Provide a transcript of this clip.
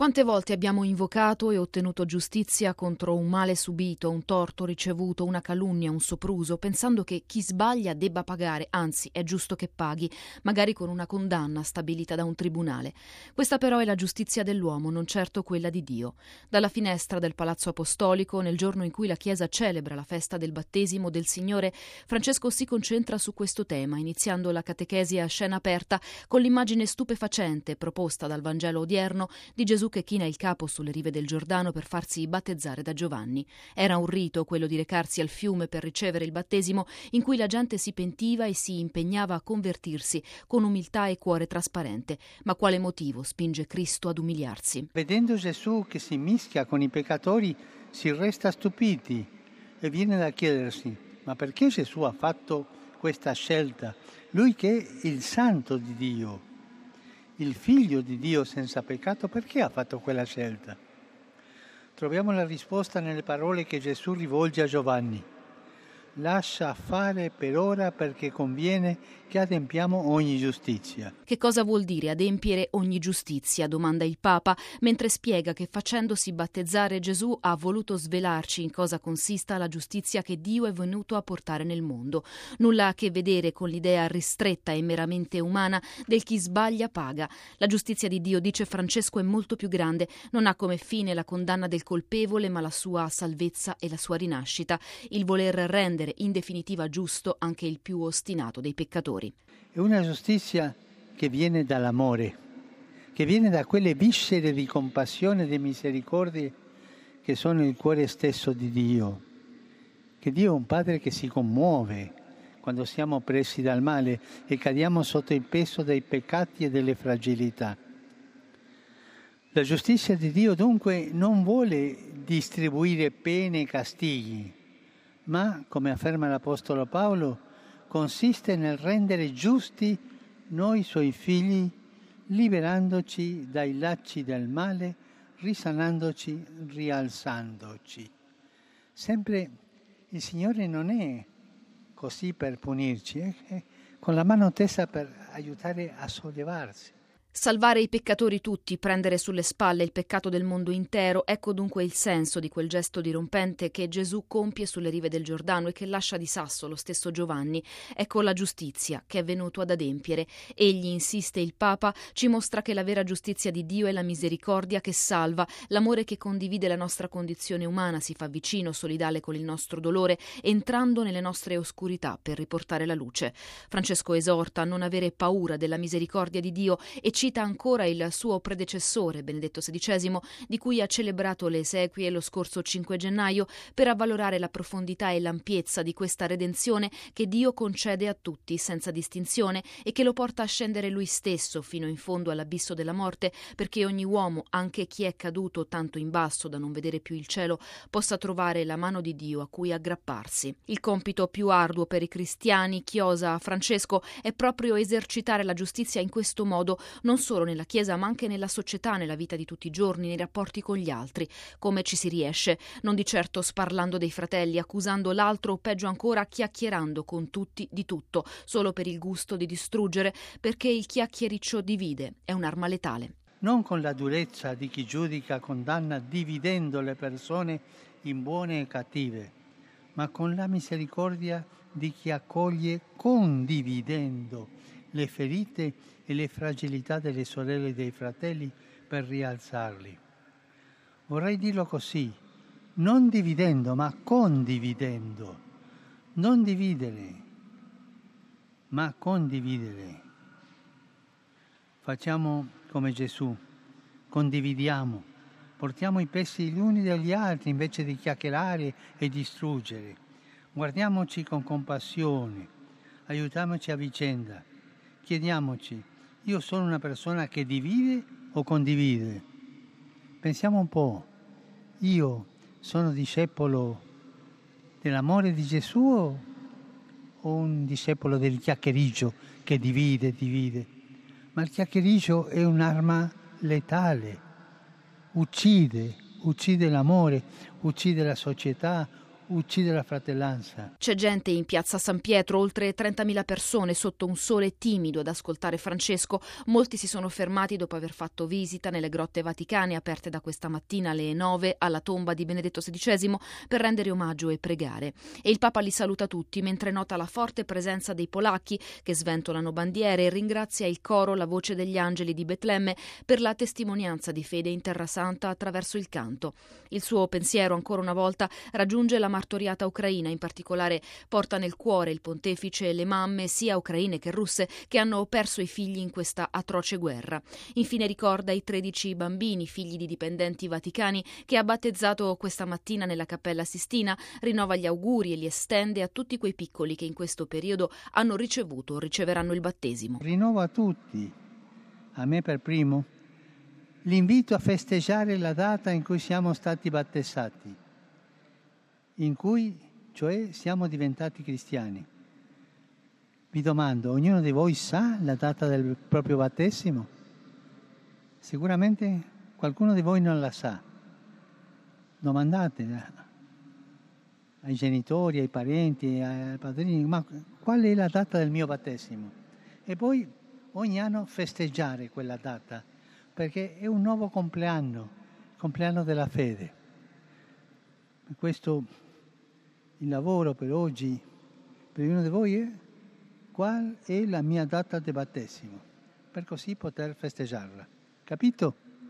Quante volte abbiamo invocato e ottenuto giustizia contro un male subito, un torto ricevuto, una calunnia, un sopruso, pensando che chi sbaglia debba pagare, anzi è giusto che paghi, magari con una condanna stabilita da un tribunale. Questa però è la giustizia dell'uomo, non certo quella di Dio. Dalla finestra del Palazzo Apostolico, nel giorno in cui la Chiesa celebra la festa del battesimo del Signore, Francesco si concentra su questo tema, iniziando la catechesi a scena aperta con l'immagine stupefacente proposta dal Vangelo odierno di Gesù che china il capo sulle rive del Giordano per farsi battezzare da Giovanni. Era un rito quello di recarsi al fiume per ricevere il battesimo in cui la gente si pentiva e si impegnava a convertirsi con umiltà e cuore trasparente. Ma quale motivo spinge Cristo ad umiliarsi? Vedendo Gesù che si mischia con i peccatori, si resta stupiti e viene da chiedersi: ma perché Gesù ha fatto questa scelta? Lui che è il santo di Dio il figlio di Dio senza peccato, perché ha fatto quella scelta? Troviamo la risposta nelle parole che Gesù rivolge a Giovanni lascia fare per ora perché conviene che adempiamo ogni giustizia. Che cosa vuol dire adempiere ogni giustizia? domanda il Papa, mentre spiega che facendosi battezzare Gesù ha voluto svelarci in cosa consista la giustizia che Dio è venuto a portare nel mondo. Nulla a che vedere con l'idea ristretta e meramente umana del chi sbaglia paga. La giustizia di Dio, dice Francesco, è molto più grande, non ha come fine la condanna del colpevole, ma la sua salvezza e la sua rinascita, il voler rendere rendere in definitiva giusto anche il più ostinato dei peccatori. È una giustizia che viene dall'amore, che viene da quelle viscere di compassione e di misericordia che sono il cuore stesso di Dio. Che Dio è un Padre che si commuove quando siamo presi dal male e cadiamo sotto il peso dei peccati e delle fragilità. La giustizia di Dio dunque non vuole distribuire pene e castighi, ma, come afferma l'Apostolo Paolo, consiste nel rendere giusti noi suoi figli, liberandoci dai lacci del male, risanandoci, rialzandoci. Sempre il Signore non è così per punirci, è con la mano tesa per aiutare a sollevarsi. Salvare i peccatori tutti, prendere sulle spalle il peccato del mondo intero, ecco dunque il senso di quel gesto dirompente che Gesù compie sulle rive del Giordano e che lascia di sasso lo stesso Giovanni. Ecco la giustizia che è venuto ad adempiere. Egli, insiste il Papa, ci mostra che la vera giustizia di Dio è la misericordia che salva, l'amore che condivide la nostra condizione umana, si fa vicino, solidale con il nostro dolore, entrando nelle nostre oscurità per riportare la luce. Francesco esorta a non avere paura della misericordia di Dio e cita ancora il suo predecessore, Benedetto XVI, di cui ha celebrato le esequie lo scorso 5 gennaio per avvalorare la profondità e l'ampiezza di questa redenzione che Dio concede a tutti senza distinzione e che lo porta a scendere lui stesso fino in fondo all'abisso della morte perché ogni uomo, anche chi è caduto tanto in basso da non vedere più il cielo, possa trovare la mano di Dio a cui aggrapparsi. Il compito più arduo per i cristiani, chiosa Francesco, è proprio esercitare la giustizia in questo modo, non solo nella Chiesa ma anche nella società, nella vita di tutti i giorni, nei rapporti con gli altri. Come ci si riesce? Non di certo sparlando dei fratelli, accusando l'altro o peggio ancora chiacchierando con tutti di tutto, solo per il gusto di distruggere, perché il chiacchiericcio divide, è un'arma letale. Non con la durezza di chi giudica, condanna, dividendo le persone in buone e cattive, ma con la misericordia di chi accoglie condividendo le ferite e le fragilità delle sorelle e dei fratelli per rialzarli. Vorrei dirlo così, non dividendo, ma condividendo. Non dividere, ma condividere. Facciamo come Gesù, condividiamo, portiamo i pesi gli uni degli altri invece di chiacchierare e distruggere. Guardiamoci con compassione, aiutiamoci a vicenda chiediamoci, io sono una persona che divide o condivide? Pensiamo un po', io sono discepolo dell'amore di Gesù o un discepolo del chiacchiericcio che divide, divide? Ma il chiacchiericcio è un'arma letale, uccide, uccide l'amore, uccide la società, uccide la fratellanza. C'è gente in piazza San Pietro, oltre 30.000 persone sotto un sole timido ad ascoltare Francesco. Molti si sono fermati dopo aver fatto visita nelle grotte vaticane aperte da questa mattina alle 9 alla tomba di Benedetto XVI per rendere omaggio e pregare. E il Papa li saluta tutti mentre nota la forte presenza dei polacchi che sventolano bandiere e ringrazia il coro La voce degli angeli di Betlemme per la testimonianza di fede in Terra Santa attraverso il canto. Il suo pensiero ancora una volta raggiunge la martoriata ucraina, in particolare porta nel cuore il pontefice e le mamme, sia ucraine che russe, che hanno perso i figli in questa atroce guerra. Infine ricorda i 13 bambini, figli di dipendenti vaticani, che ha battezzato questa mattina nella Cappella Sistina, rinnova gli auguri e li estende a tutti quei piccoli che in questo periodo hanno ricevuto o riceveranno il battesimo. Rinnovo a tutti, a me per primo, l'invito a festeggiare la data in cui siamo stati battezzati in cui cioè siamo diventati cristiani. Vi domando, ognuno di voi sa la data del proprio battesimo? Sicuramente qualcuno di voi non la sa. Domandate ai genitori, ai parenti, ai padrini, ma qual è la data del mio battesimo? E poi ogni anno festeggiare quella data, perché è un nuovo compleanno, il compleanno della fede. Questo il lavoro per oggi, per ognuno di voi è qual è la mia data di battesimo, per così poter festeggiarla. Capito?